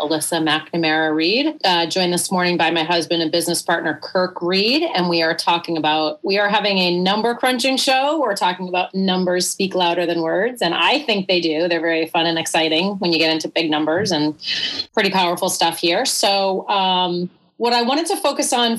Alyssa McNamara Reed, uh, joined this morning by my husband and business partner Kirk Reed, and we are talking about we are having a number crunching show. We're talking about numbers speak louder than words, and I think they do. They're very fun and exciting when you get into big numbers and pretty powerful stuff here. So, um, what I wanted to focus on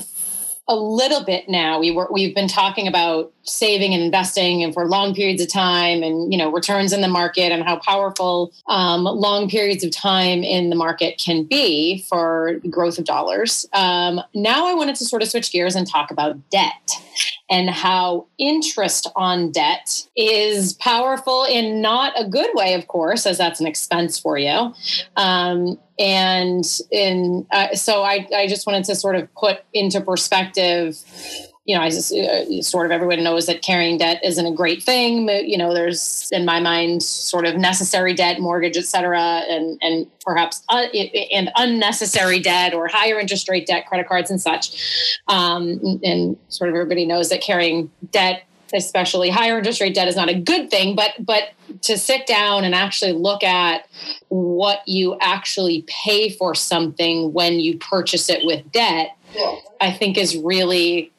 a little bit now, we were we've been talking about saving and investing and for long periods of time, and you know returns in the market and how powerful um, long periods of time in the market can be for growth of dollars. Um, now, I wanted to sort of switch gears and talk about debt and how interest on debt is powerful in not a good way, of course, as that's an expense for you. Um, and in uh, so I, I just wanted to sort of put into perspective you know, I just uh, sort of everyone knows that carrying debt isn't a great thing. You know, there's in my mind sort of necessary debt, mortgage, et cetera, and and perhaps uh, and unnecessary debt or higher interest rate debt, credit cards and such. Um, and sort of everybody knows that carrying debt especially higher interest rate debt is not a good thing but but to sit down and actually look at what you actually pay for something when you purchase it with debt i think is really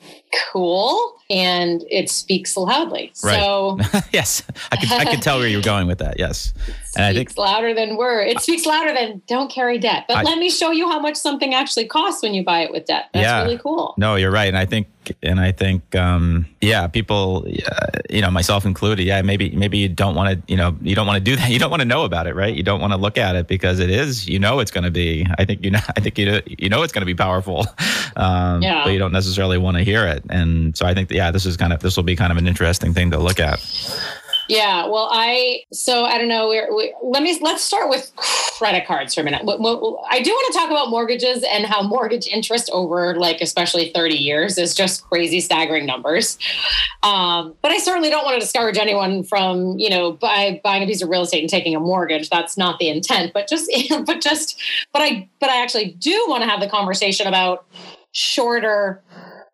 cool and it speaks loudly. Right. so yes, I could I could tell where you were going with that. Yes, and I think speaks louder than word it speaks louder than don't carry debt. But I- let me show you how much something actually costs when you buy it with debt. That's Yeah. really cool. No, you're right, and I think and I think um, yeah, people, uh, you know, myself included, yeah, maybe maybe you don't want to, you know, you don't want to do that. You don't want to know about it, right? You don't want to look at it because it is, you know, it's going to be. I think you know, I think you know, you know, it's going to be powerful, um, Yeah. but you don't necessarily want to hear it. And so I think that, yeah, this is kind of this will be kind of an interesting thing to look at. Yeah, well, I so I don't know. We're, we, let me let's start with credit cards for a minute. I do want to talk about mortgages and how mortgage interest over like especially thirty years is just crazy, staggering numbers. Um, but I certainly don't want to discourage anyone from you know buy, buying a piece of real estate and taking a mortgage. That's not the intent. But just but just but I but I actually do want to have the conversation about shorter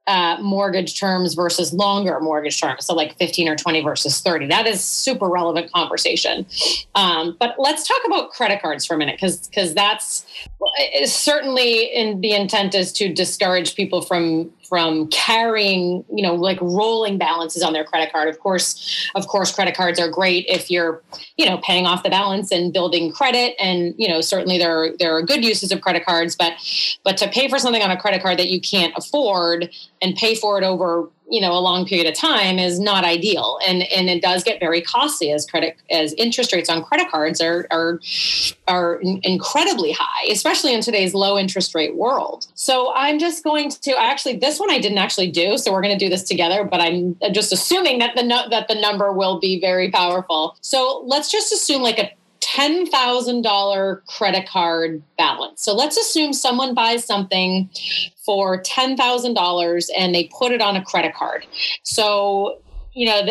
uh, mortgage terms versus longer mortgage terms. So, like 15 or 20 versus 30. That is super relevant conversation. Um, but let's talk about credit cards for a minute because because that's certainly in the intent is to discourage people from from carrying, you know, like rolling balances on their credit card. Of course, of course, credit cards are great if you're, you know, paying off the balance and building credit. And you know, certainly there are, there are good uses of credit cards, but but to pay for something on a credit card that you can't afford and pay for it over you know a long period of time is not ideal. And and it does get very costly as credit as interest rates on credit cards are are are incredibly high especially in today's low interest rate world. So i'm just going to actually this one i didn't actually do so we're going to do this together but i'm just assuming that the that the number will be very powerful. So let's just assume like a $10,000 credit card balance. So let's assume someone buys something for $10,000 and they put it on a credit card. So you know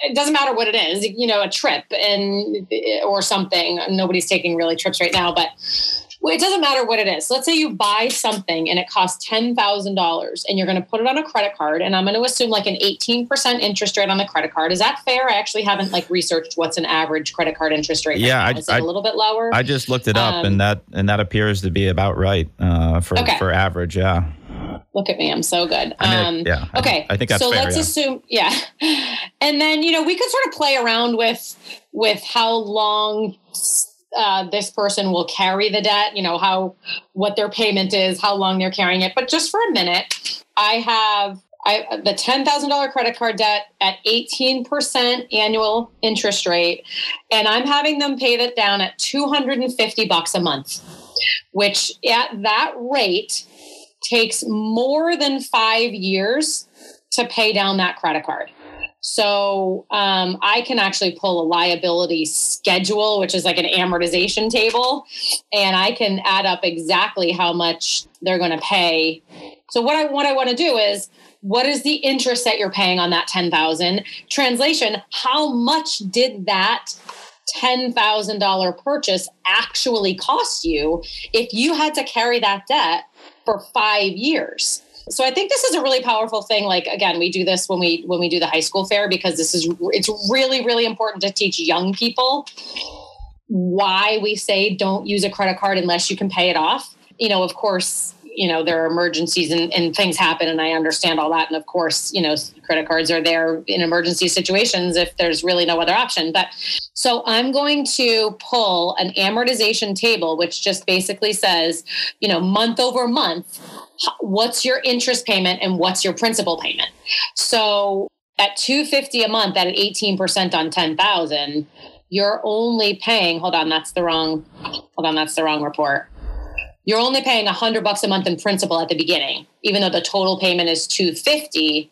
it doesn't matter what it is you know a trip and or something nobody's taking really trips right now but it doesn't matter what it is. Let's say you buy something and it costs $10,000 and you're going to put it on a credit card. And I'm going to assume like an 18% interest rate on the credit card. Is that fair? I actually haven't like researched what's an average credit card interest rate. Yeah. Right I, it a little bit lower? I just looked it up um, and that, and that appears to be about right uh, for, okay. for average. Yeah. Look at me, I'm so good. I mean, um, yeah. Okay. I think so. Fair, let's yeah. assume, yeah. And then you know we could sort of play around with with how long uh, this person will carry the debt, you know, how, what their payment is, how long they're carrying it. But just for a minute, I have I, the $10,000 credit card debt at 18% annual interest rate, and I'm having them pay that down at 250 bucks a month, which at that rate takes more than five years to pay down that credit card. So um, I can actually pull a liability schedule, which is like an amortization table, and I can add up exactly how much they're going to pay. So what I what I want to do is what is the interest that you're paying on that 10,000? Translation, how much did that $10,000 purchase actually cost you if you had to carry that debt for 5 years? So I think this is a really powerful thing. Like again, we do this when we when we do the high school fair because this is it's really really important to teach young people why we say don't use a credit card unless you can pay it off. You know, of course, you know there are emergencies and, and things happen and i understand all that and of course you know credit cards are there in emergency situations if there's really no other option but so i'm going to pull an amortization table which just basically says you know month over month what's your interest payment and what's your principal payment. So at 250 a month at 18% on 10,000, you're only paying, hold on, that's the wrong, hold on, that's the wrong report. You're only paying 100 bucks a month in principal at the beginning, even though the total payment is 250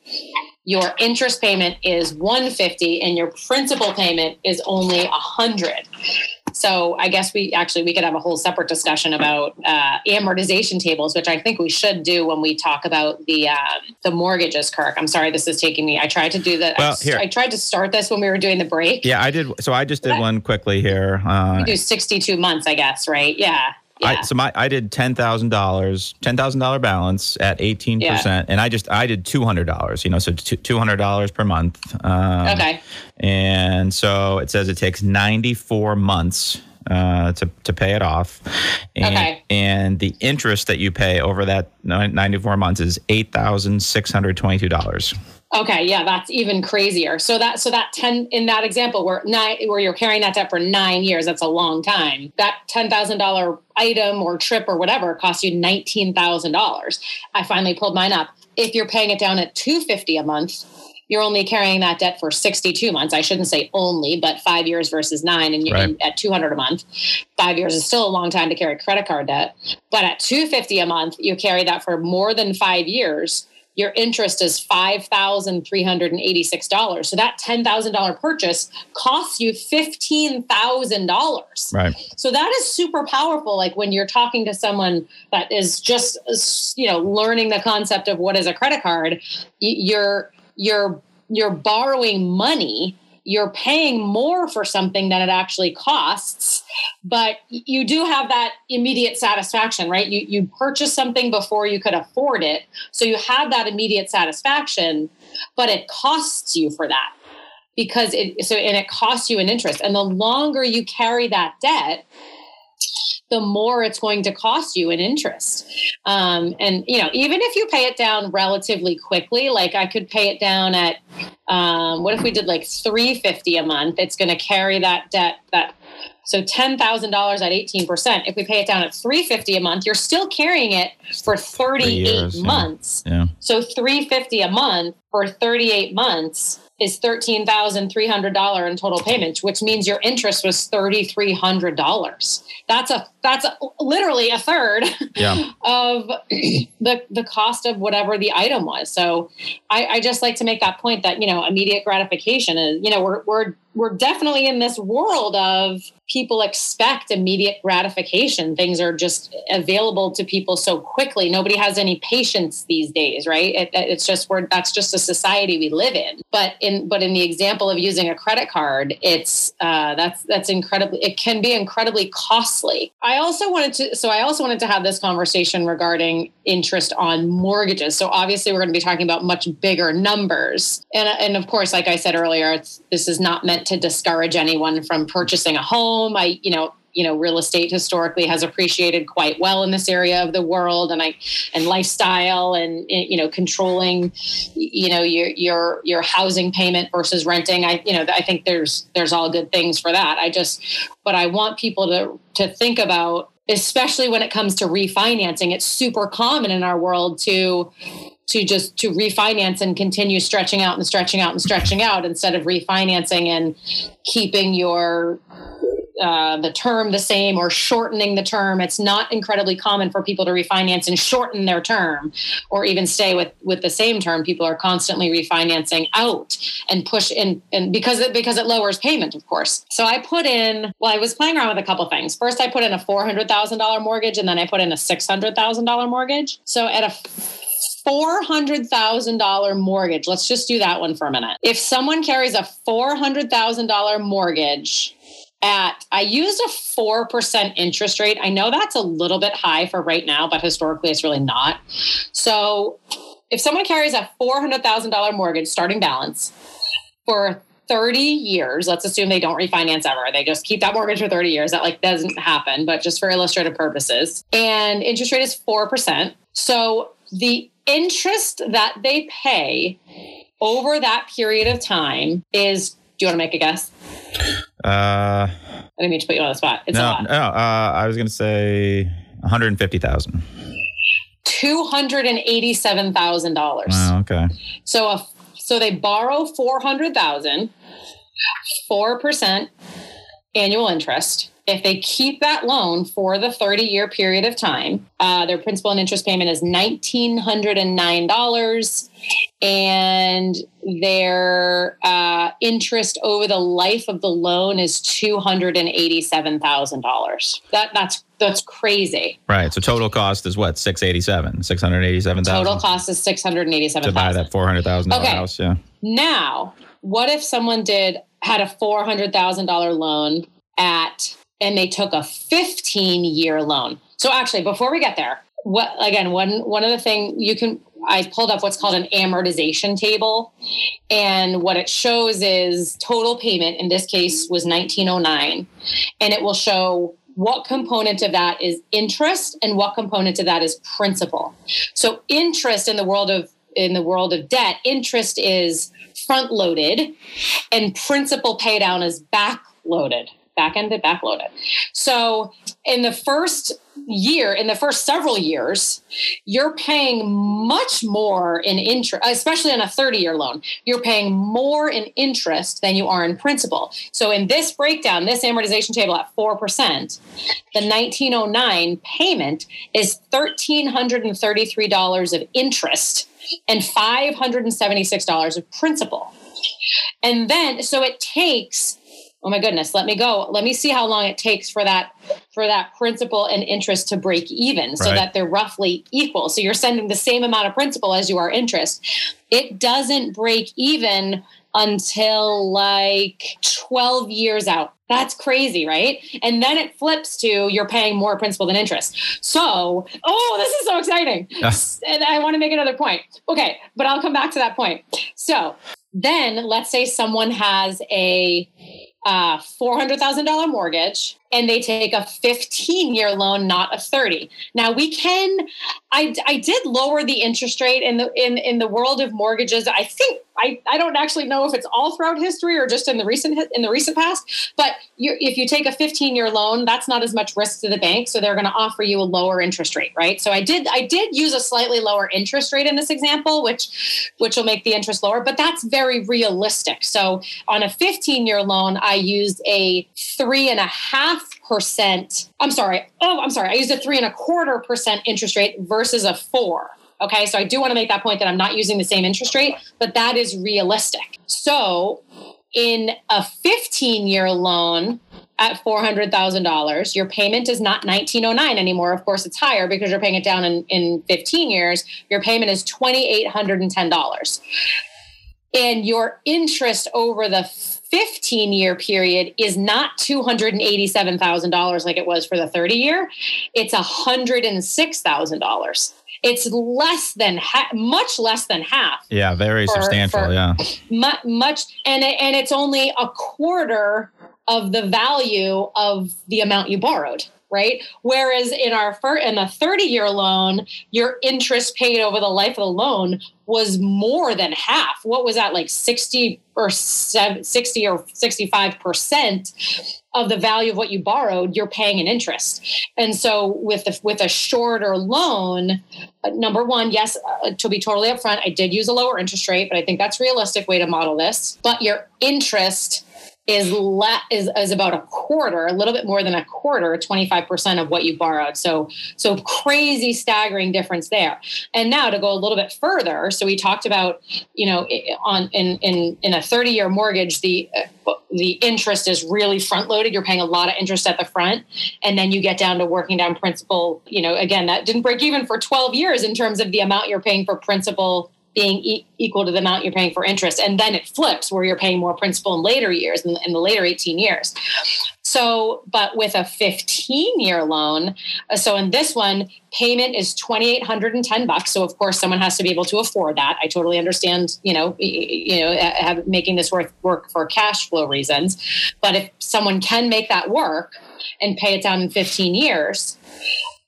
your interest payment is 150 and your principal payment is only 100 so I guess we actually we could have a whole separate discussion about uh, amortization tables, which I think we should do when we talk about the um, the mortgages. Kirk, I'm sorry, this is taking me. I tried to do that. Well, I, here. I tried to start this when we were doing the break. Yeah, I did. So I just did one quickly here. Uh, we do 62 months, I guess, right? Yeah. Yeah. I, so my I did ten thousand dollars, ten thousand dollar balance at eighteen yeah. percent, and I just I did two hundred dollars. You know, so two hundred dollars per month. Um, okay. And so it says it takes ninety four months uh, to to pay it off. And, okay. And the interest that you pay over that ninety four months is eight thousand six hundred twenty two dollars. Okay, yeah, that's even crazier. So that so that ten in that example where nine where you're carrying that debt for nine years, that's a long time. That ten thousand dollar item or trip or whatever costs you nineteen thousand dollars. I finally pulled mine up. If you're paying it down at two fifty a month, you're only carrying that debt for 62 months. I shouldn't say only, but five years versus nine, and, right. and at 200 a month, five years is still a long time to carry credit card debt. But at 250 a month, you carry that for more than five years your interest is $5,386. So that $10,000 purchase costs you $15,000. Right. So that is super powerful. Like when you're talking to someone that is just, you know, learning the concept of what is a credit card, you're, you're, you're borrowing money you're paying more for something than it actually costs but you do have that immediate satisfaction right? You you purchase something before you could afford it so you have that immediate satisfaction but it costs you for that because it so and it costs you an interest. And the longer you carry that debt the more it's going to cost you in interest. Um, and you know, even if you pay it down relatively quickly, like I could pay it down at um, what if we did like three fifty a month? It's going to carry that debt that so ten thousand dollars at eighteen percent. If we pay it down at three fifty a month, you're still carrying it for thirty eight months. Yeah. yeah. So three fifty a month for thirty eight months is thirteen thousand three hundred dollar in total payments, which means your interest was thirty three hundred dollars. That's a that's a, literally a third yeah. of the the cost of whatever the item was. So I, I just like to make that point that you know immediate gratification is you know we're we're we're definitely in this world of people expect immediate gratification. Things are just available to people so quickly. Nobody has any patience these days, right? It, it's just we're that's just a society we live in. But in but in the example of using a credit card, it's uh, that's that's incredibly. It can be incredibly costly. I also wanted to so I also wanted to have this conversation regarding interest on mortgages. So obviously we're going to be talking about much bigger numbers, and and of course, like I said earlier, this is not meant to discourage anyone from purchasing a home. I, you know, you know, real estate historically has appreciated quite well in this area of the world, and I, and lifestyle, and you know, controlling, you know, your your your housing payment versus renting. I, you know, I think there's there's all good things for that. I just, but I want people to to think about, especially when it comes to refinancing. It's super common in our world to to just to refinance and continue stretching out and stretching out and stretching out instead of refinancing and keeping your uh, the term the same or shortening the term. It's not incredibly common for people to refinance and shorten their term or even stay with with the same term. People are constantly refinancing out and push in and because it because it lowers payment, of course. So I put in well, I was playing around with a couple things. First, I put in a four hundred thousand dollar mortgage, and then I put in a six hundred thousand dollar mortgage. So at a $400,000 mortgage. Let's just do that one for a minute. If someone carries a $400,000 mortgage at, I used a 4% interest rate. I know that's a little bit high for right now, but historically it's really not. So if someone carries a $400,000 mortgage starting balance for 30 years let's assume they don't refinance ever they just keep that mortgage for 30 years that like doesn't happen but just for illustrative purposes and interest rate is 4% so the interest that they pay over that period of time is do you want to make a guess? Uh, I didn't mean to put you on the spot. It's no, a lot. No, uh, I was going to say 150,000. $287,000. Wow, okay. So a, so they borrow 400,000 4% annual interest if they keep that loan for the 30 year period of time, uh, their principal and interest payment is $1,909 and their uh, interest over the life of the loan is $287,000. That, that's that's crazy. Right. So total cost is what? 687, 687,000. Total cost is 687,000. To buy that $400,000 okay. house, yeah. Now, what if someone did had a $400,000 loan at and they took a 15 year loan. So actually, before we get there, what again, one one of the thing you can I pulled up what's called an amortization table. And what it shows is total payment in this case was 1909. And it will show what component of that is interest and what component of that is principal. So interest in the world of in the world of debt, interest is front loaded and principal pay down is back loaded back ended, backloaded. So in the first year, in the first several years, you're paying much more in interest, especially on a 30 year loan. You're paying more in interest than you are in principal. So in this breakdown, this amortization table at 4%, the 1909 payment is $1,333 of interest and $576 of principal. And then, so it takes oh my goodness let me go let me see how long it takes for that for that principal and interest to break even so right. that they're roughly equal so you're sending the same amount of principal as you are interest it doesn't break even until like 12 years out that's crazy, right? And then it flips to you're paying more principal than interest. So, oh, this is so exciting. and I want to make another point. Okay, but I'll come back to that point. So, then let's say someone has a uh, $400,000 mortgage and they take a 15 year loan, not a 30. Now we can, I, I did lower the interest rate in the in, in the world of mortgages. I think I, I don't actually know if it's all throughout history or just in the recent in the recent past. But you, if you take a 15 year loan, that's not as much risk to the bank, so they're going to offer you a lower interest rate, right? So I did I did use a slightly lower interest rate in this example, which which will make the interest lower, but that's very realistic. So on a 15 year loan, I used a three and a half percent. I'm sorry. Oh, I'm sorry. I used a three and a quarter percent interest rate versus a four. Okay, so I do want to make that point that I'm not using the same interest rate, but that is realistic. So in a 15 year loan at $400,000, your payment is not 1909 anymore. Of course, it's higher because you're paying it down in, in 15 years. Your payment is $2,810. And your interest over the 15 year period is not $287,000 like it was for the 30 year, it's $106,000 it's less than ha- much less than half. Yeah, very for, substantial. For yeah, much, much, and it, and it's only a quarter of the value of the amount you borrowed right? Whereas in our first, in a 30 year loan, your interest paid over the life of the loan was more than half. What was that like 60 or 60 or 65 percent of the value of what you borrowed? You're paying an interest, and so with the, with a shorter loan, uh, number one, yes, uh, to be totally upfront, I did use a lower interest rate, but I think that's a realistic way to model this. But your interest is le- is, is about a quarter, a little bit more than a quarter, 25% of what you borrowed. So so crazy staggering difference there. And now to go a little bit further, so we talked about, you know, on in in in a 30-year mortgage, the uh, the interest is really front loaded. You're paying a lot of interest at the front and then you get down to working down principal, you know, again, that didn't break even for 12 years in terms of the amount you're paying for principal being e- equal to the amount you're paying for interest. And then it flips where you're paying more principal in later years, in, in the later 18 years. So, but with a 15 year loan, uh, so in this one, payment is 2,810 bucks. So of course, someone has to be able to afford that. I totally understand, you know, you know, have, making this worth work for cash flow reasons. But if someone can make that work and pay it down in 15 years,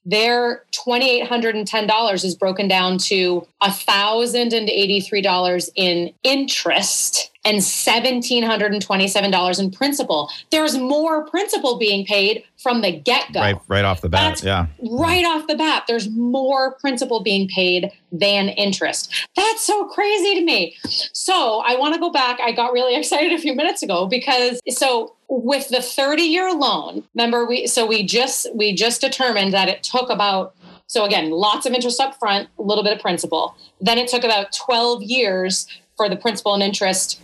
their $2,810 is broken down to $1,083 in interest and $1,727 in principal. There's more principal being paid from the get go. Right, right off the bat. That's yeah. Right off the bat, there's more principal being paid than interest. That's so crazy to me. So I want to go back. I got really excited a few minutes ago because so with the 30 year loan, remember we so we just we just determined that it took about so again, lots of interest up front, a little bit of principal. Then it took about 12 years for the principal and interest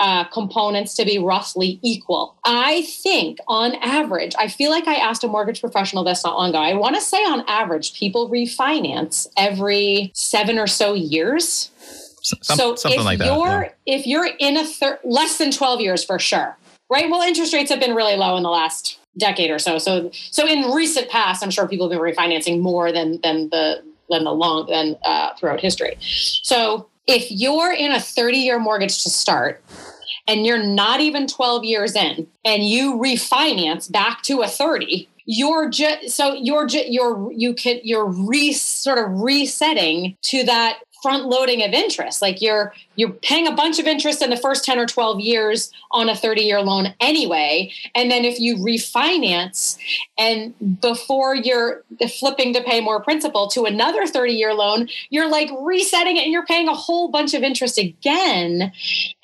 uh, components to be roughly equal. I think on average, I feel like I asked a mortgage professional this not long ago. I want to say on average, people refinance every seven or so years. Some, so something if like that. You're, yeah. If you're in a thir- less than 12 years for sure, right? Well, interest rates have been really low in the last decade or so. So, so in recent past, I'm sure people have been refinancing more than than the than the long than uh, throughout history. So, if you're in a 30 year mortgage to start and you're not even 12 years in and you refinance back to a 30 you're just so you're just you're you can you're re sort of resetting to that front loading of interest. Like you're you're paying a bunch of interest in the first 10 or 12 years on a 30 year loan anyway. And then if you refinance and before you're flipping to pay more principal to another 30 year loan you're like resetting it and you're paying a whole bunch of interest again.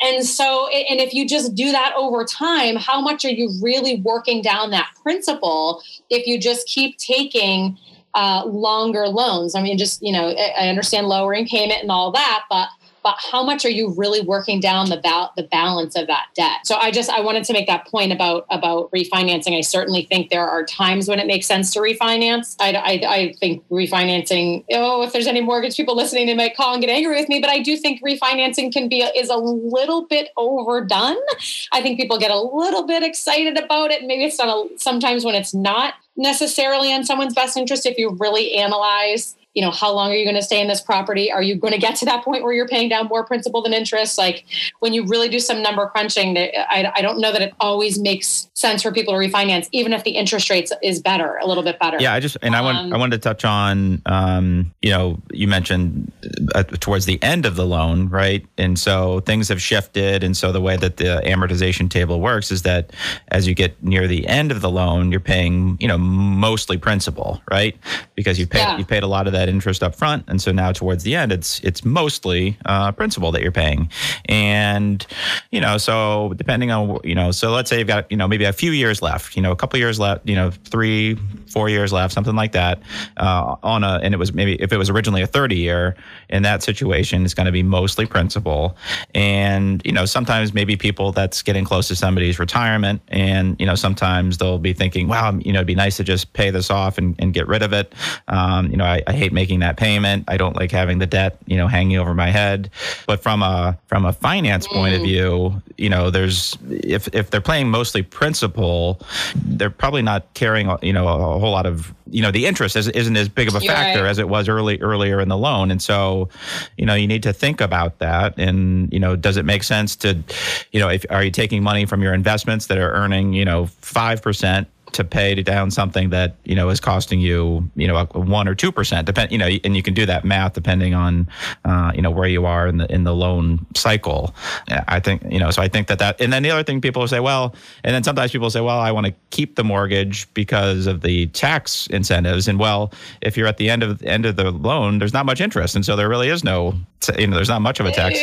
And so and if you just do that over time how much are you really working down that principal if you just keep taking uh, longer loans. I mean, just you know, I understand lowering payment and all that, but but how much are you really working down the ba- the balance of that debt? So I just I wanted to make that point about about refinancing. I certainly think there are times when it makes sense to refinance. I, I, I think refinancing. Oh, if there's any mortgage people listening, they might call and get angry with me. But I do think refinancing can be is a little bit overdone. I think people get a little bit excited about it. Maybe it's not a, sometimes when it's not necessarily in someone's best interest if you really analyze you know, how long are you going to stay in this property? Are you going to get to that point where you're paying down more principal than interest? Like when you really do some number crunching, I, I don't know that it always makes sense for people to refinance, even if the interest rates is better, a little bit better. Yeah, I just and I want um, I wanted to touch on, um, you know, you mentioned uh, towards the end of the loan, right? And so things have shifted, and so the way that the amortization table works is that as you get near the end of the loan, you're paying, you know, mostly principal, right? Because you paid yeah. you paid a lot of that interest up front, and so now towards the end, it's it's mostly uh, principal that you're paying, and you know, so depending on you know, so let's say you've got you know maybe a few years left, you know, a couple years left, you know, three four years left, something like that, uh, on a and it was maybe if it was originally a 30 year, in that situation, it's going to be mostly principal, and you know sometimes maybe people that's getting close to somebody's retirement, and you know sometimes they'll be thinking, wow, you know, it'd be nice to just pay this off and, and get rid of it. Um, you know, I, I hate making that payment. I don't like having the debt, you know, hanging over my head. But from a from a finance point of mm. view, you know, there's if if they're playing mostly principal, they're probably not carrying you know a whole lot of you know the interest isn't as big of a factor right. as it was early earlier in the loan, and so you know you need to think about that. And you know, does it make sense to, you know, if are you taking money from your investments that are earning you know five percent to pay down something that you know is costing you you know one or two percent depend you know and you can do that math depending on uh, you know where you are in the in the loan cycle. I think you know so i think that that and then the other thing people say well and then sometimes people say well i want to keep the mortgage because of the tax incentives and well if you're at the end of the end of the loan there's not much interest and so there really is no you know there's not much of a tax.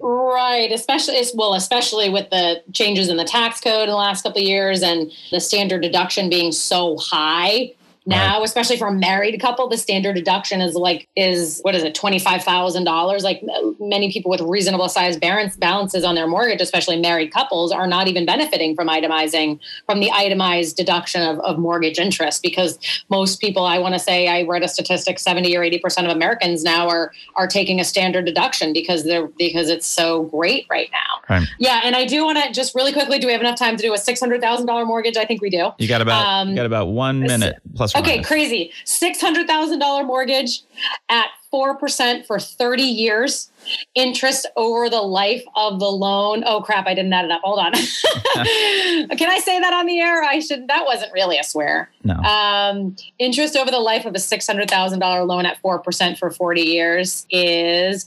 Right especially well especially with the changes in the tax code in the last couple of years and the standard deduction deduction being so high now, right. especially for a married couple, the standard deduction is like is what is it, twenty five thousand dollars? Like many people with reasonable size balance balances on their mortgage, especially married couples, are not even benefiting from itemizing from the itemized deduction of, of mortgage interest because most people, I want to say, I read a statistic, seventy or eighty percent of Americans now are are taking a standard deduction because they're because it's so great right now. Right. Yeah, and I do want to just really quickly. Do we have enough time to do a six hundred thousand dollar mortgage? I think we do. You got about um, you got about one minute plus. Okay, crazy. $600,000 mortgage at 4% for 30 years, interest over the life of the loan. Oh crap, I didn't add it up. Hold on. Can I say that on the air? I should that wasn't really a swear. No. Um, interest over the life of a $600,000 loan at 4% for 40 years is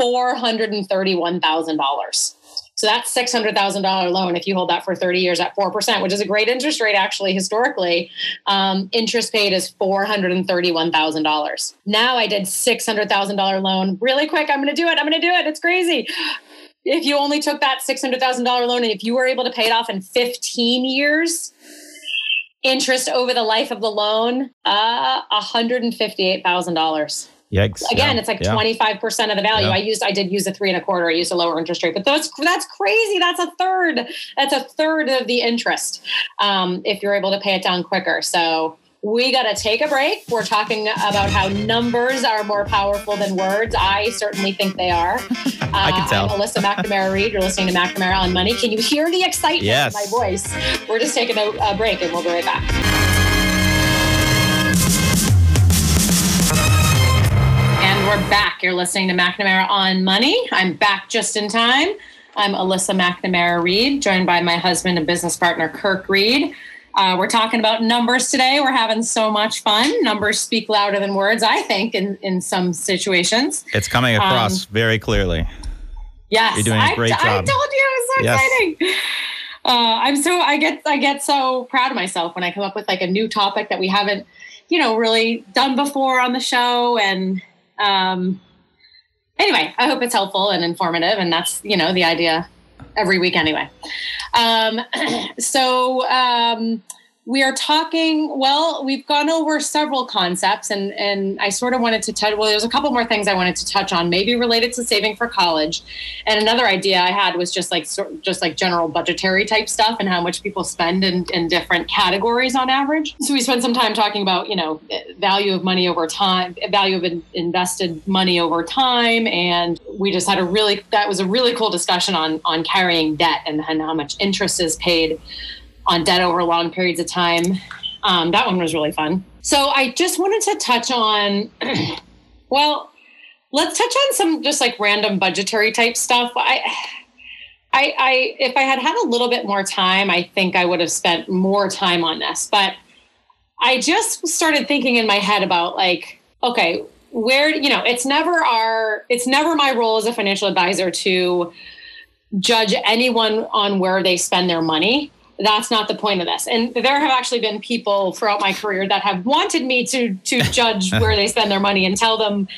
$431,000. So that's $600,000 loan if you hold that for 30 years at 4%, which is a great interest rate actually historically. Um, interest paid is $431,000. Now I did $600,000 loan really quick. I'm going to do it. I'm going to do it. It's crazy. If you only took that $600,000 loan and if you were able to pay it off in 15 years, interest over the life of the loan, uh, $158,000. Yikes. Again, yeah. it's like twenty five percent of the value. Yeah. I used, I did use a three and a quarter. I used a lower interest rate, but that's that's crazy. That's a third. That's a third of the interest um, if you're able to pay it down quicker. So we got to take a break. We're talking about how numbers are more powerful than words. I certainly think they are. Uh, I can tell. I'm Alyssa McNamara Reed. You're listening to McNamara on Money. Can you hear the excitement yes. in my voice? We're just taking a, a break and we'll be right back. We're back. You're listening to McNamara on Money. I'm back just in time. I'm Alyssa McNamara Reed, joined by my husband and business partner, Kirk Reed. Uh, we're talking about numbers today. We're having so much fun. Numbers speak louder than words, I think, in, in some situations. It's coming across um, very clearly. Yes, you're doing a great I, job. I told you it was so yes. exciting. Uh, I'm so I get I get so proud of myself when I come up with like a new topic that we haven't, you know, really done before on the show, and um, anyway, I hope it's helpful and informative, and that's you know the idea every week anyway. Um, so um, we are talking well we've gone over several concepts and and i sort of wanted to touch well there's a couple more things i wanted to touch on maybe related to saving for college. And another idea i had was just like sort just like general budgetary type stuff and how much people spend in, in different categories on average. So we spent some time talking about you know value of money over time value of invested money over time. And we just had a really that was a really cool discussion on on carrying debt and, and how much interest is paid on debt over long periods of time. Um, that one was really fun. So I just wanted to touch on Well, let's touch on some just like random budgetary type stuff. I, I, I, if I had had a little bit more time, I think I would have spent more time on this. But I just started thinking in my head about like, okay, where you know, it's never our, it's never my role as a financial advisor to judge anyone on where they spend their money that's not the point of this. And there have actually been people throughout my career that have wanted me to to judge where they spend their money and tell them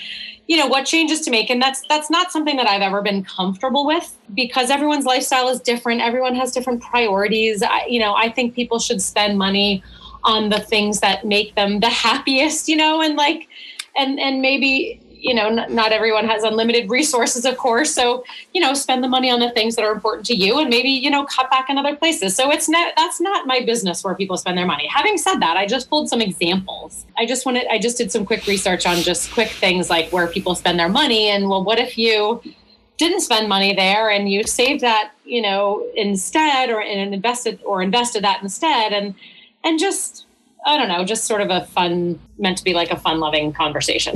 you know what changes to make. And that's that's not something that i've ever been comfortable with because everyone's lifestyle is different. Everyone has different priorities. I, you know i think people should spend money on the things that make them the happiest you know and like and and maybe you know, n- not everyone has unlimited resources, of course. So, you know, spend the money on the things that are important to you and maybe, you know, cut back in other places. So it's not, that's not my business where people spend their money. Having said that, I just pulled some examples. I just wanted, I just did some quick research on just quick things like where people spend their money. And well, what if you, didn't spend money there and you saved that you know instead or invested or invested that instead and and just I don't know, just sort of a fun, meant to be like a fun loving conversation.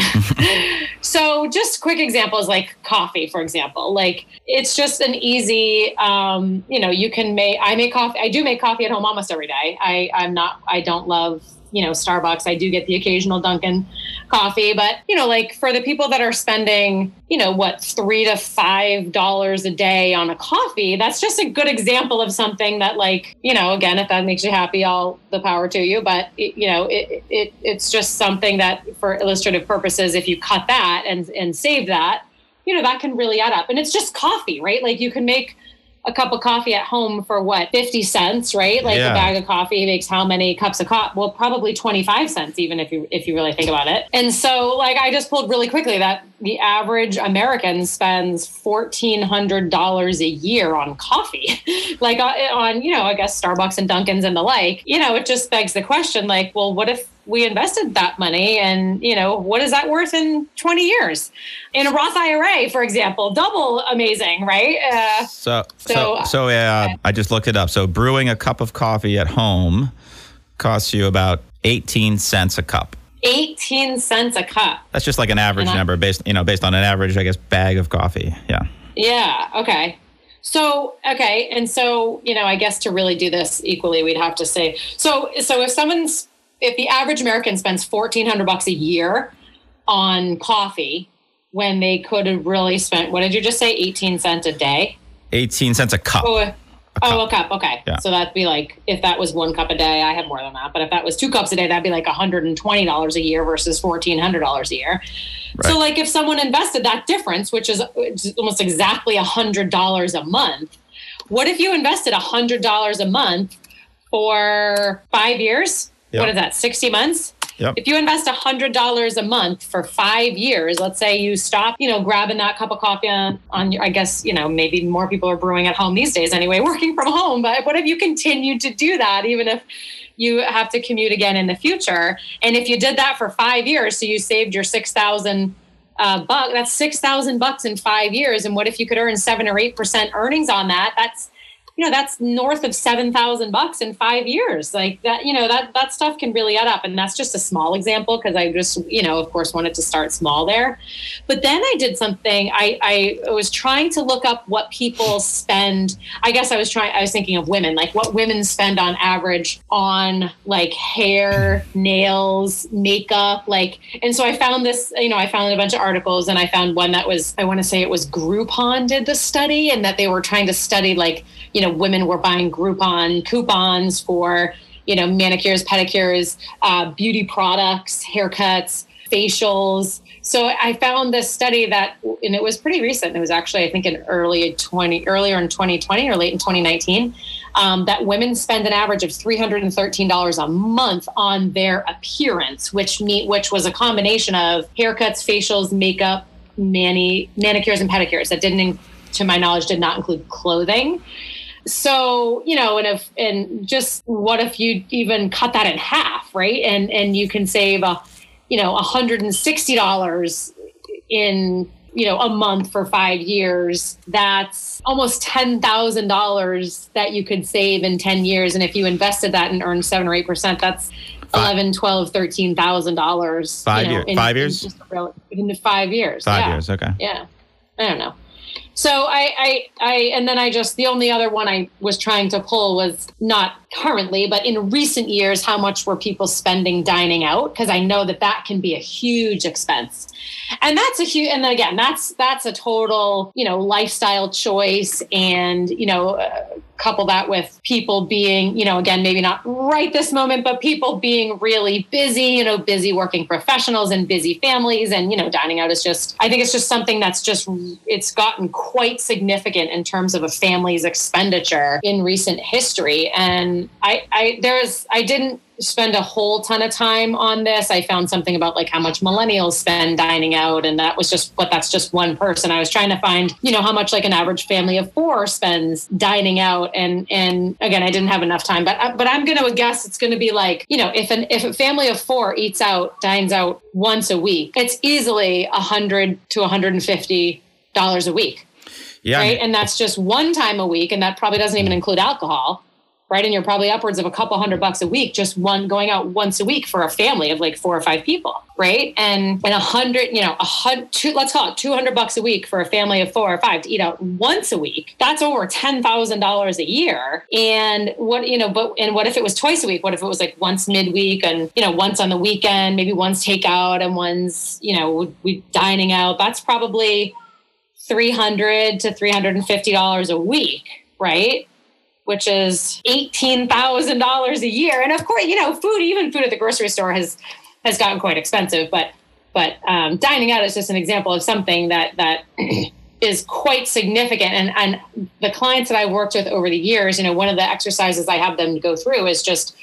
so, just quick examples like coffee, for example. Like, it's just an easy, um, you know, you can make, I make coffee, I do make coffee at home almost every day. I, I'm not, I don't love you know starbucks i do get the occasional dunkin coffee but you know like for the people that are spending you know what three to five dollars a day on a coffee that's just a good example of something that like you know again if that makes you happy all the power to you but it, you know it, it it's just something that for illustrative purposes if you cut that and and save that you know that can really add up. And it's just coffee right? Like you can make a cup of coffee at home for what 50 cents right? Like yeah. a bag of coffee makes how many cups of coffee well probably 25 cents even if you if you really think about it. And so like i just pulled really quickly that the average american spends $1400 a year on coffee. Like uh, on you know i guess starbucks and dunkins and the like. You know it just begs the question like well what if we invested that money and you know what is that worth in 20 years? In a roth ira for example double amazing right? Uh, so so so, so uh, i just looked it up. So brewing a cup of coffee at home costs you about 18 cents a cup. 18 cents a cup. That's just like an average number based you know based on an average i guess bag of coffee yeah. Yeah okay. So okay, and so you know, I guess to really do this equally, we'd have to say so. So if someone's if the average American spends fourteen hundred bucks a year on coffee, when they could have really spent what did you just say, eighteen cents a day? Eighteen cents a cup. Oh, uh, a, oh, a cup. Okay, yeah. so that'd be like if that was one cup a day, I have more than that. But if that was two cups a day, that'd be like one hundred and twenty dollars a year versus fourteen hundred dollars a year. Right. So, like if someone invested that difference, which is almost exactly a hundred dollars a month, what if you invested a hundred dollars a month for five years? Yep. What is that? 60 months? Yep. If you invest $100 a month for five years, let's say you stop, you know, grabbing that cup of coffee on, on your, I guess, you know, maybe more people are brewing at home these days anyway, working from home. But what if you continued to do that, even if you have to commute again in the future? And if you did that for five years, so you saved your 6,000 uh, buck, that's 6,000 bucks in five years. And what if you could earn seven or 8% earnings on that? That's you know that's north of 7000 bucks in 5 years. Like that you know that that stuff can really add up. And that's just a small example because i just you know of course wanted to start small there. But then i did something. I i was trying to look up what people spend. I guess i was trying i was thinking of women like what women spend on average on like hair nails makeup like and so i found this you know i found a bunch of articles and i found one that was i want to say it was groupon did the study and that they were trying to study like you know, women were buying Groupon coupons for, you know, manicures, pedicures, uh, beauty products, haircuts, facials. So I found this study that, and it was pretty recent. It was actually, I think, in early 20, earlier in 2020 or late in 2019, um, that women spend an average of $313 a month on their appearance, which meet, which was a combination of haircuts, facials, makeup, mani, manicures, and pedicures. That didn't, to my knowledge, did not include clothing. So, you know, and if and just what if you even cut that in half, right? And and you can save a, you know, $160 in you know a month for five years that's almost $10000 that you could save in 10 years and if you invested that and earned 7 or 8% that's 11 12 13 thousand dollars Five year- five years? in, real- in five years Five yeah. years. Okay. yeah i don't know so I, I i and then i just the only other one i was trying to pull was not currently but in recent years how much were people spending dining out? Because i know that that can be a huge expense. And that's a huge and then again that's that's a total you know lifestyle choice and you know uh, couple that with people being you know again maybe not right this moment but people being really busy you know busy working professionals and busy families and you know dining out is just i think it's just something that's just it's gotten quite significant in terms of a family's expenditure in recent history. And i i there's i didn't spend a whole ton of time on this. I found something about like how much millennials spend dining out, and that was just, but that's just one person. I was trying to find, you know, how much like an average family of four spends dining out, and and again, I didn't have enough time, but but I'm going to guess it's going to be like, you know, if an if a family of four eats out, dines out once a week, it's easily a hundred to 150 dollars a week Yeah. right? And that's just one time a week, and that probably doesn't even include alcohol, right? And you're probably upwards of a couple hundred bucks a week, just one going out once a week for a family of like four or five people, right? And and a hundred, you know, a hundred, two, let's call it two hundred bucks a week for a family of four or five to eat out once a week. That's over ten thousand dollars a year. And what you know, but and what if it was twice a week? What if it was like once midweek and you know once on the weekend, maybe once takeout and one's you know we dining out? That's probably 300 to 350 dollars a week right which is $18,000 a year. And of course you know food even food at the grocery store has has gotten quite expensive but but um, dining out is just an example of something that that is quite significant. And and the clients that I worked with over the years you know one of the exercises I have them go through is just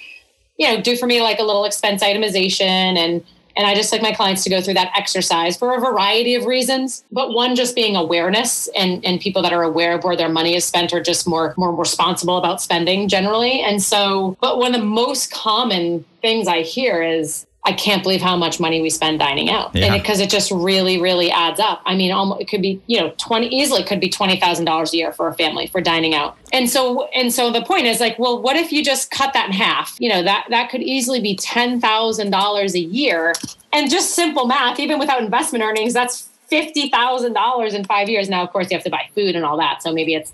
you know do for me like a little expense itemization and and I just like my clients to go through that exercise for a variety of reasons. But one just being awareness and, and people that are aware of where their money is spent are just more more responsible about spending generally. And so, but one of the most common things I hear is I can't believe how much money we spend dining out. Yeah. And because it, just really, really adds up. I mean, almost, it could be, you know, 20 easily could be $20,000 a year for a family for dining out. And so, and so the point is like, well, what if you just cut that in half? You know, that, that could easily be $10,000 a year. And just simple math, even without investment earnings, that's $50,000 in five years. Now, of course, you have to buy food and all that. So maybe it's,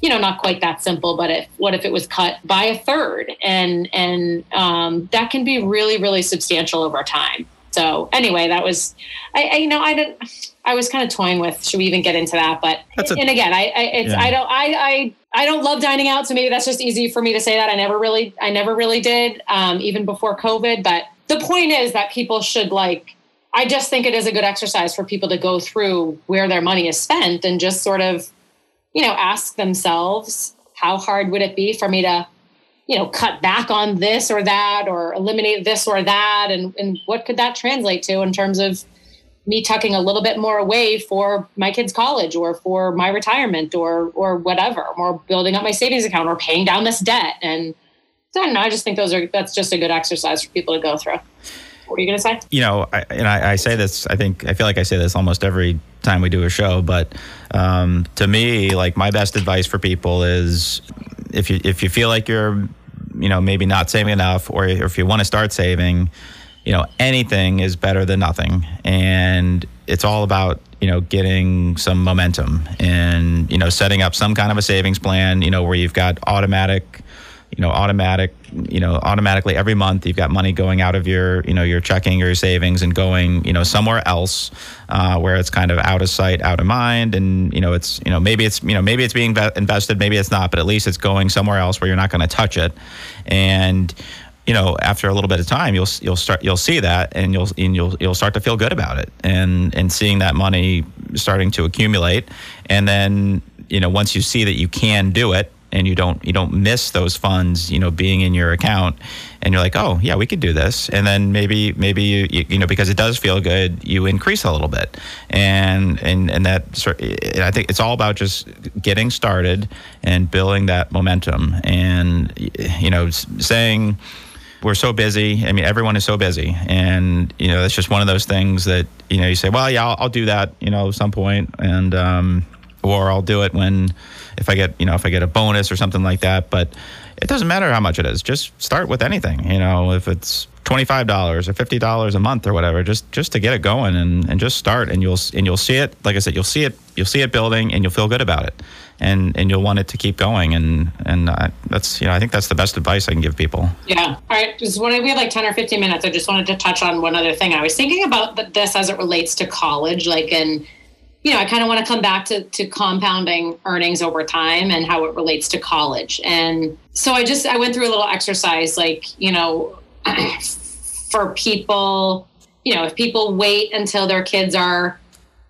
you know not quite that simple but if what if it was cut by a third? And and um, that can be really really substantial over time. So anyway that was i, I you know i didn't i was kind of toying with should we even get into that? But a- and again i I, it's, Yeah. I don't I, I i don't love dining out so maybe that's just easy for me to say that. I never really i never really did um, even before covid. But the point is that people should like I just think it is a good exercise for people to go through where their money is spent and just sort of you know, ask themselves, how hard would it be for me to, you know, cut back on this or that or eliminate this or that? And, and what could that translate to in terms of me tucking a little bit more away for my kids' college or for my retirement or or whatever, or building up my savings account or paying down this debt. And I don't know, I just think those are that's just a good exercise for people to go through. What are you gonna say? you know, I, and I, I say this, I think, I feel like I say this almost every time we do a show, but um, to me, like my best advice for people is if you, if you feel like you're, you know, maybe not saving enough or if you want to start saving, you know, anything is better than nothing. And it's all about, you know, getting some momentum and, you know, setting up some kind of a savings plan, you know, where you've got automatic, you know, automatic, you know, automatically every month you've got money going out of your, you know, your checking or your savings and going, you know, somewhere else uh, where it's kind of out of sight, out of mind, and you know, it's, you know, maybe it's, you know, maybe it's being invested, maybe it's not, but at least it's going somewhere else where you're not going to touch it, and you know, after a little bit of time, you'll you'll start you'll see that, and you'll and you'll you'll start to feel good about it, and and seeing that money starting to accumulate, and then you know, once you see that you can do it, and you don't you don't miss those funds, you know, being in your account, and you're like, oh yeah, we could do this, and then maybe maybe you you, you know because it does feel good, you increase a little bit, and and and that and I think it's all about just getting started and building that momentum, and you know, saying we're so busy. I mean, everyone is so busy, and you know, it's just one of those things that you know you say, well, yeah, I'll, I'll do that, you know, some point, and um, or I'll do it when if I get you know if I get a bonus or something like that. But it doesn't matter how much it is. Just start with anything. You know, if it's twenty five dollars or fifty dollars a month or whatever, just just to get it going and, and just start and you'll and you'll see it. Like I said, you'll see it you'll see it building and you'll feel good about it, and and you'll want it to keep going. And and uh, that's you know I think that's the best advice I can give people. Yeah. All right. Just when we have like ten or fifteen minutes, I just wanted to touch on one other thing. I was thinking about this as it relates to college, like and you know, I kind of want to come back to, to compounding earnings over time and how it relates to college. And so I just I went through a little exercise, like you know, for people, you know, if people wait until their kids are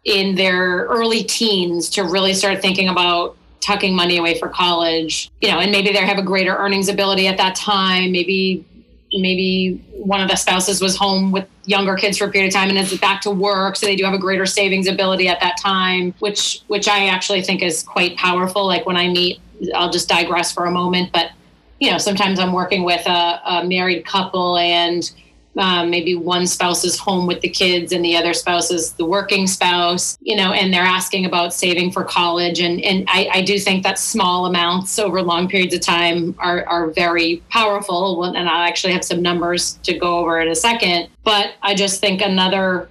in their early teens to really start thinking about tucking money away for college, you know, and maybe they have a greater earnings ability at that time. Maybe maybe one of the spouses was home with younger kids for a period of time and is back to work so they do have a greater savings ability at that time which which i actually think is quite powerful. Like when i meet i'll just digress for a moment but you know sometimes i'm working with a, a married couple and um, maybe one spouse is home with the kids and the other spouse is the working spouse, you know, and they're asking about saving for college. And, and I, I do think that small amounts over long periods of time are, are very powerful. And I'll actually have some numbers to go over in a second. But I just think another,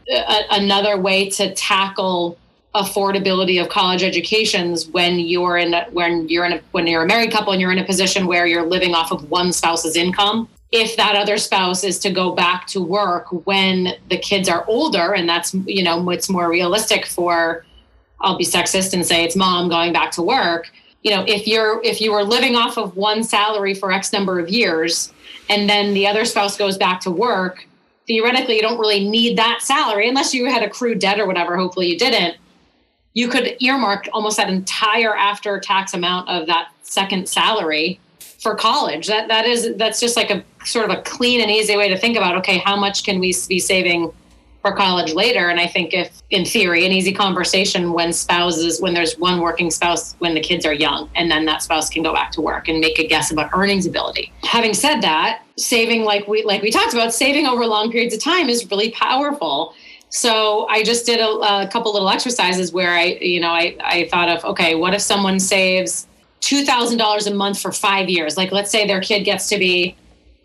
another way to tackle affordability of college educations when you're in a, when you're in a, when you're a married couple and you're in a position where you're living off of one spouse's income if that other spouse is to go back to work when the kids are older and that's you know what's more realistic for i'll be sexist and say it's mom going back to work. You know if you're if you were living off of one salary for x number of years and then the other spouse goes back to work theoretically you don't really need that salary unless you had accrued debt or whatever hopefully you didn't. You could earmark almost that entire after tax amount of that second salary for college. That that is that's just like a sort of a clean and easy way to think about. Okay, how much can we be saving for college later? And I think if, in theory, an easy conversation when spouses when there's one working spouse when the kids are young, and then that spouse can go back to work and make a guess about earnings ability. Having said that, saving like we like we talked about, saving over long periods of time is really powerful. So I just did a, a couple little exercises where I, you know, I, I thought of, okay, what if someone saves $2,000 a month for five years. Like, let's say their kid gets to be,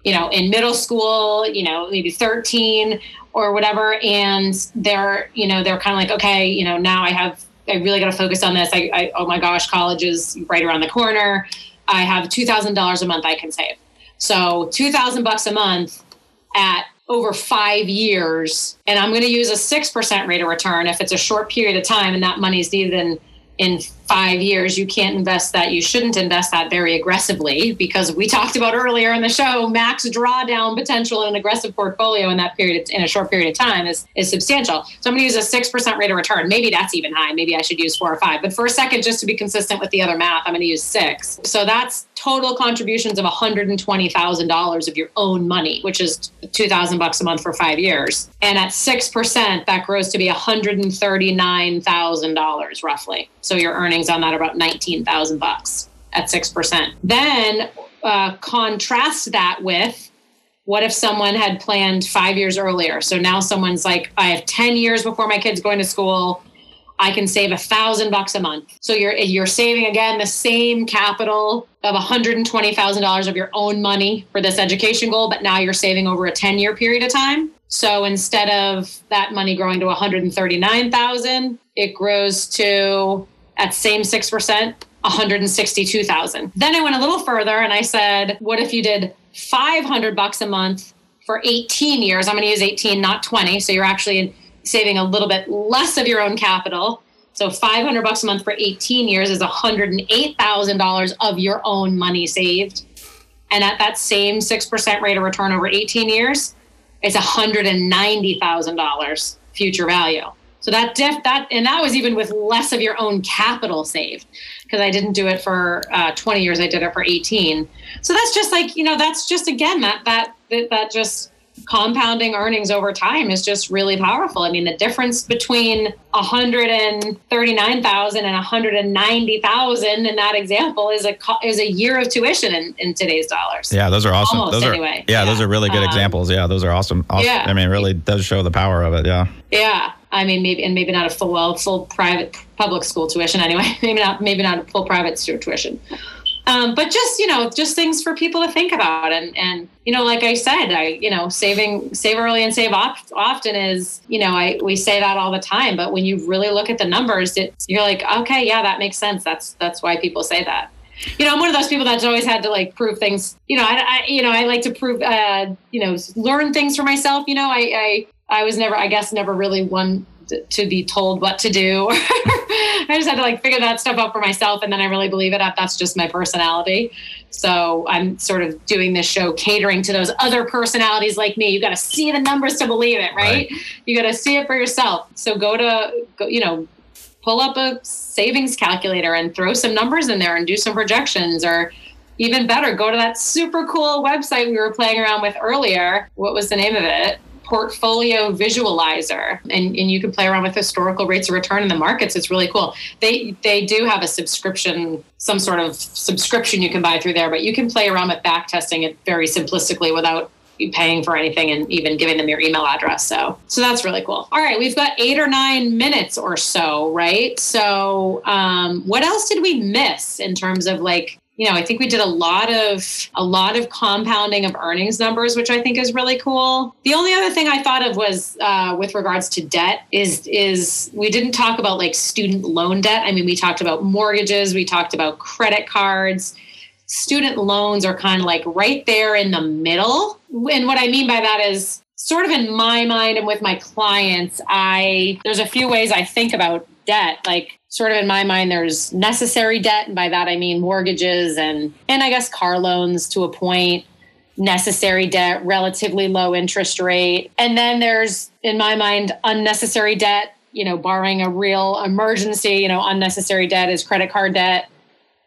you know, in middle school, you know, maybe 13 or whatever. And they're, you know, they're kind of like, okay, you know, now I have, I really got to focus on this. I, I, oh my gosh, college is right around the corner. I have $2,000 a month I can save. So 2000 bucks a month at over five years. And I'm going to use a 6% rate of return if it's a short period of time and that money's needed in in five years you can't invest that you shouldn't invest that very aggressively because we talked about earlier in the show max drawdown potential in an aggressive portfolio in that period in a short period of time is is substantial. So i'm going to use a 6% rate of return. Maybe that's even high. Maybe i should use four or five. But for a second just to be consistent with the other math i'm going to use six. So that's total contributions of $120,000 of your own money, which is 2000 bucks a month for 5 years. And at 6%, that grows to be $139,000 roughly. So your earnings on that about 19,000 bucks at 6%. Then uh, contrast that with what if someone had planned 5 years earlier? So now someone's like I have 10 years before my kid's going to school. I can save a thousand bucks a month. So you're you're saving again the same capital of $120,000 of your own money for this education goal, but now you're saving over a 10 year period of time. So instead of that money growing to 139,000, it grows to at same 6%, 162,000. Then I went a little further and I said, what if you did 500 bucks a month for 18 years? I'm going to use 18, not 20. So you're actually saving a little bit less of your own capital. So 500 bucks a month for 18 years is $108,000 of your own money saved. And at that same 6% rate of return over 18 years, it's $190,000 future value. So that def, that and that was even with less of your own capital saved because I didn't do it for uh, 20 years. I did it for 18. So that's just like you know that's just again that that that, that just compounding earnings over time is just really powerful. I mean, the difference between 139,000 and 190,000 in that example is a is a year of tuition in, in today's dollars. Yeah, those are awesome. Almost, those are anyway. yeah, yeah, those are really good um, examples. Yeah, those are awesome. awesome. Yeah. I mean, it really does show the power of it. Yeah. Yeah. I mean, maybe and maybe not a full well full private public school tuition anyway. maybe not maybe not a full private school tuition. Um, but just you know, just things for people to think about, and and you know, like I said, I you know, saving save early and save oft, often is you know, I we say that all the time, but when you really look at the numbers, it, you're like, okay, yeah, that makes sense. That's that's why people say that. You know, I'm one of those people that's always had to like prove things. You know, I, I you know, I like to prove, uh, you know, learn things for myself. You know, I I I was never, I guess, never really one to be told what to do. I just had to like figure that stuff out for myself. And then I really believe it. That's just my personality. So I'm sort of doing this show catering to those other personalities like me. You got to see the numbers to believe it, right? right. You got to see it for yourself. So go to, go, you know, pull up a savings calculator and throw some numbers in there and do some projections or even better, go to that super cool website we were playing around with earlier. What was the name of it? Portfolio visualizer and, and you can play around with historical rates of return in the markets. It's really cool. They they do have a subscription some sort of subscription you can buy through there but you can play around with back testing it very simplistically without paying for anything and even giving them your email address. So so that's really cool. All right we've got eight or nine minutes or so right? So um, what else did we miss in terms of like you know, I think we did a lot of a lot of compounding of earnings numbers, which I think is really cool. The only other thing I thought of was uh, with regards to debt is is we didn't talk about like student loan debt. I mean, we talked about mortgages, we talked about credit cards. Student loans are kind of like right there in the middle. And what I mean by that is sort of in my mind and with my clients, I there's a few ways I think about debt. Like sort of in my mind there's necessary debt. And by that i mean mortgages and and i guess car loans to a point necessary debt relatively low interest rate. And then there's in my mind unnecessary debt. You know barring a real emergency you know unnecessary debt is credit card debt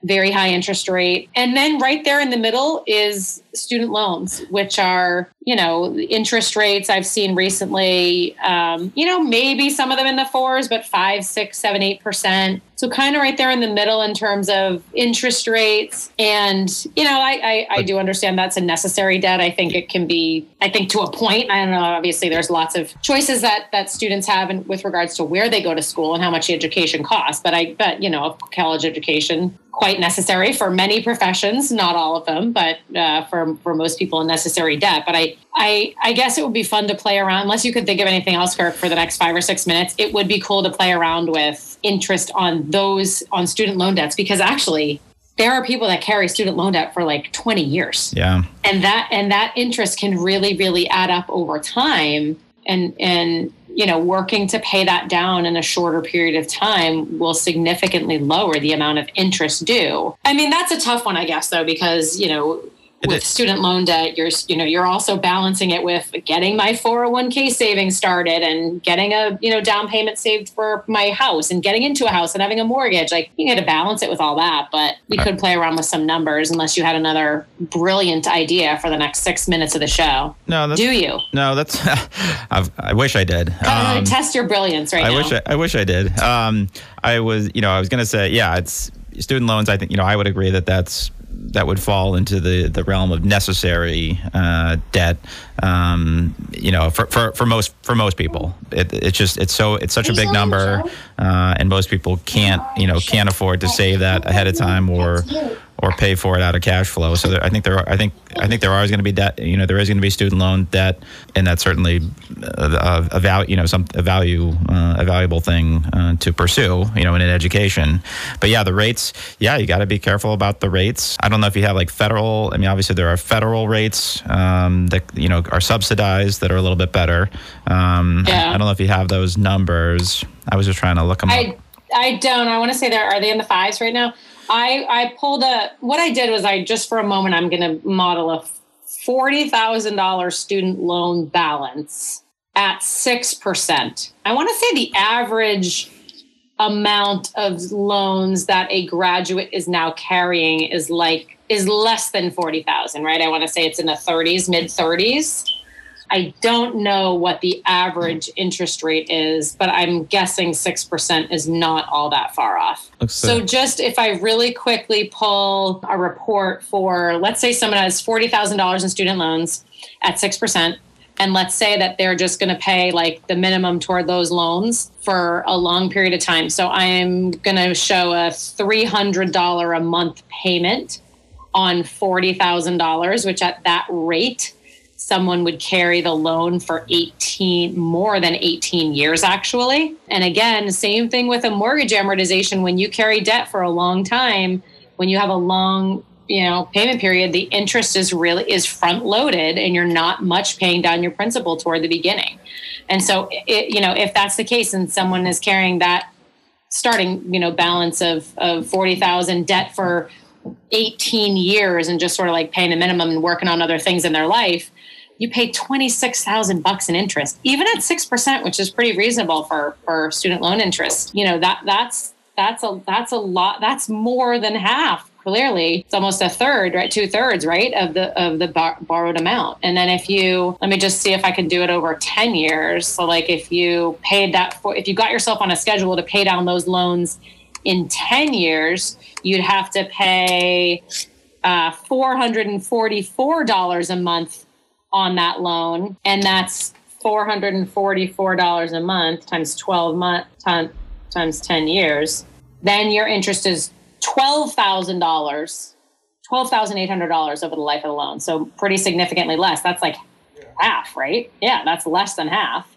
very high interest rate and then right there in the middle is student loans which are you know, interest rates I've seen recently, um, you know, maybe some of them in the fours, but five, six, seven, eight percent. So kind of right there in the middle in terms of interest rates. And, you know, I, I, I do understand that's a necessary debt. I think it can be, I think to a point, I don't know, obviously there's lots of choices that, that students have in, with regards to where they go to school and how much education costs. But I bet, you know, college education quite necessary for many professions, not all of them, but uh, for, for most people a necessary debt. But I, I, I guess it would be fun to play around, unless you could think of anything else, Kirk, for the next five or six minutes. It would be cool to play around with interest on those on student loan debts because actually there are people that carry student loan debt for like 20 years. Yeah. And that and that interest can really, really add up over time. And and you know, working to pay that down in a shorter period of time will significantly lower the amount of interest due. I mean, that's a tough one, I guess, though, because, you know, with student loan debt you're you know you're also balancing it with getting my 401k savings started and getting a you know down payment saved for my house and getting into a house and having a mortgage. Like you got to balance it with all that but we could play around with some numbers unless you had another brilliant idea for the next six minutes of the show. No do you? No that's i wish i did. Um, test your brilliance right I now. wish I, I wish i did. Um, i was you know i was gonna say yeah it's student loans i think you know i would agree that that's that would fall into the, the realm of necessary uh, debt. Um, you know, for, for, for most for most people, it, it's just it's so it's such a big number, uh, and most people can't you know can't afford to save that ahead of time or or pay for it out of cash flow. So there, I think there are, I think I think there are going to be debt. You know, there is going to be student loan debt, and that's certainly a, a value. You know, some a value uh, a valuable thing uh, to pursue. You know, in an education. But yeah, the rates. Yeah, you got to be careful about the rates. I don't know if you have like federal. I mean, obviously there are federal rates um, that you know are subsidized that are a little bit better. Um, yeah. I don't know if you have those numbers. I was just trying to look them I, up. I don't. I want to say there are they in the fives right now. I I pulled a what I did was I just for a moment I'm going to model a forty thousand dollars student loan balance at six percent. I want to say the average amount of loans that a graduate is now carrying is like is less than 40,000, right? I want to say it's in the 30s, mid 30s. I don't know what the average interest rate is, but I'm guessing 6% is not all that far off. So, just if I really quickly pull a report for, let's say someone has $40,000 in student loans at 6%, and let's say that they're just going to pay like the minimum toward those loans for a long period of time. So, I'm going to show a $300 a month payment on $40,000, which at that rate, someone would carry the loan for 18 more than 18 years actually. And again same thing with a mortgage amortization. When you carry debt for a long time when you have a long you know payment period the interest is really is front loaded and you're not much paying down your principal toward the beginning. And so it, you know if that's the case and someone is carrying that starting you know balance of of 40,000 debt for 18 years and just sort of like paying the minimum and working on other things in their life you pay 26,000 bucks in interest even at 6% which is pretty reasonable for for student loan interest. You know that that's that's a that's a lot that's more than half clearly. It's almost a third right? Two thirds right of the of the bar- borrowed amount. And then if you let me just see if i can do it over 10 years. So like if you paid that for if you got yourself on a schedule to pay down those loans in 10 years you'd have to pay uh, $444 a month on that loan and that's $444 a month times 12 month times 10 years then your interest is $12,000, $12,800 over the life of the loan. So pretty significantly less. That's like half, right? Yeah, that's less than half.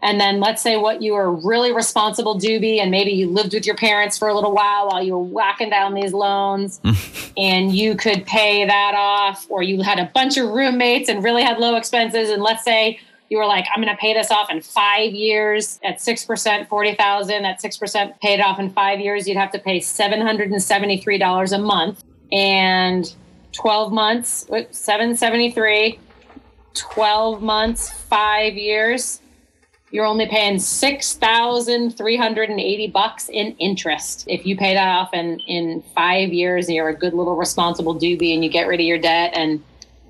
And then let's say what you were really responsible doobie, and maybe you lived with your parents for a little while while you were whacking down these loans, and you could pay that off, or you had a bunch of roommates and really had low expenses. And let's say you were like, I'm going to pay this off in five years at 6%, 40,000 at 6% paid off in five years, you'd have to pay $773 a month and 12 months, 773, 12 months, five years. You're only paying 6,380 bucks in interest. If you pay that off in, in five years and you're a good little responsible doobie and you get rid of your debt and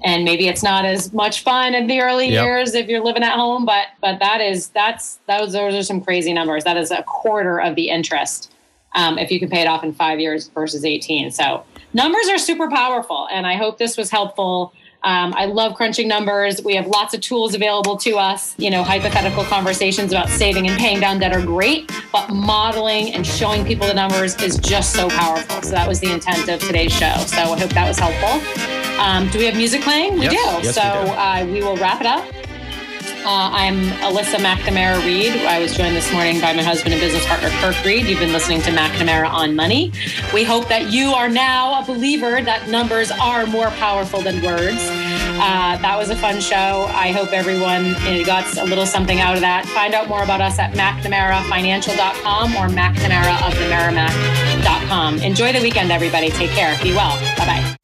and maybe it's not as much fun in the early yep. years if you're living at home but but that is that's those those are some crazy numbers that is a quarter of the interest um, if you can pay it off in five years versus 18 so numbers are super powerful and i hope this was helpful um, I love crunching numbers. We have lots of tools available to us. You know, hypothetical conversations about saving and paying down debt are great, but modeling and showing people the numbers is just so powerful. So that was the intent of today's show. So I hope that was helpful. Um, do we have music playing? We yes. do. Yes, so we, do. Uh, we will wrap it up. Uh, I'm Alyssa McNamara Reed. I was joined this morning by my husband and business partner, Kirk Reed. You've been listening to McNamara on Money. We hope that you are now a believer that numbers are more powerful than words. Uh, that was a fun show. I hope everyone got a little something out of that. Find out more about us at McNamaraFinancial.com or McNamaraoftheMerrimack.com. Enjoy the weekend, everybody. Take care. Be well. Bye bye.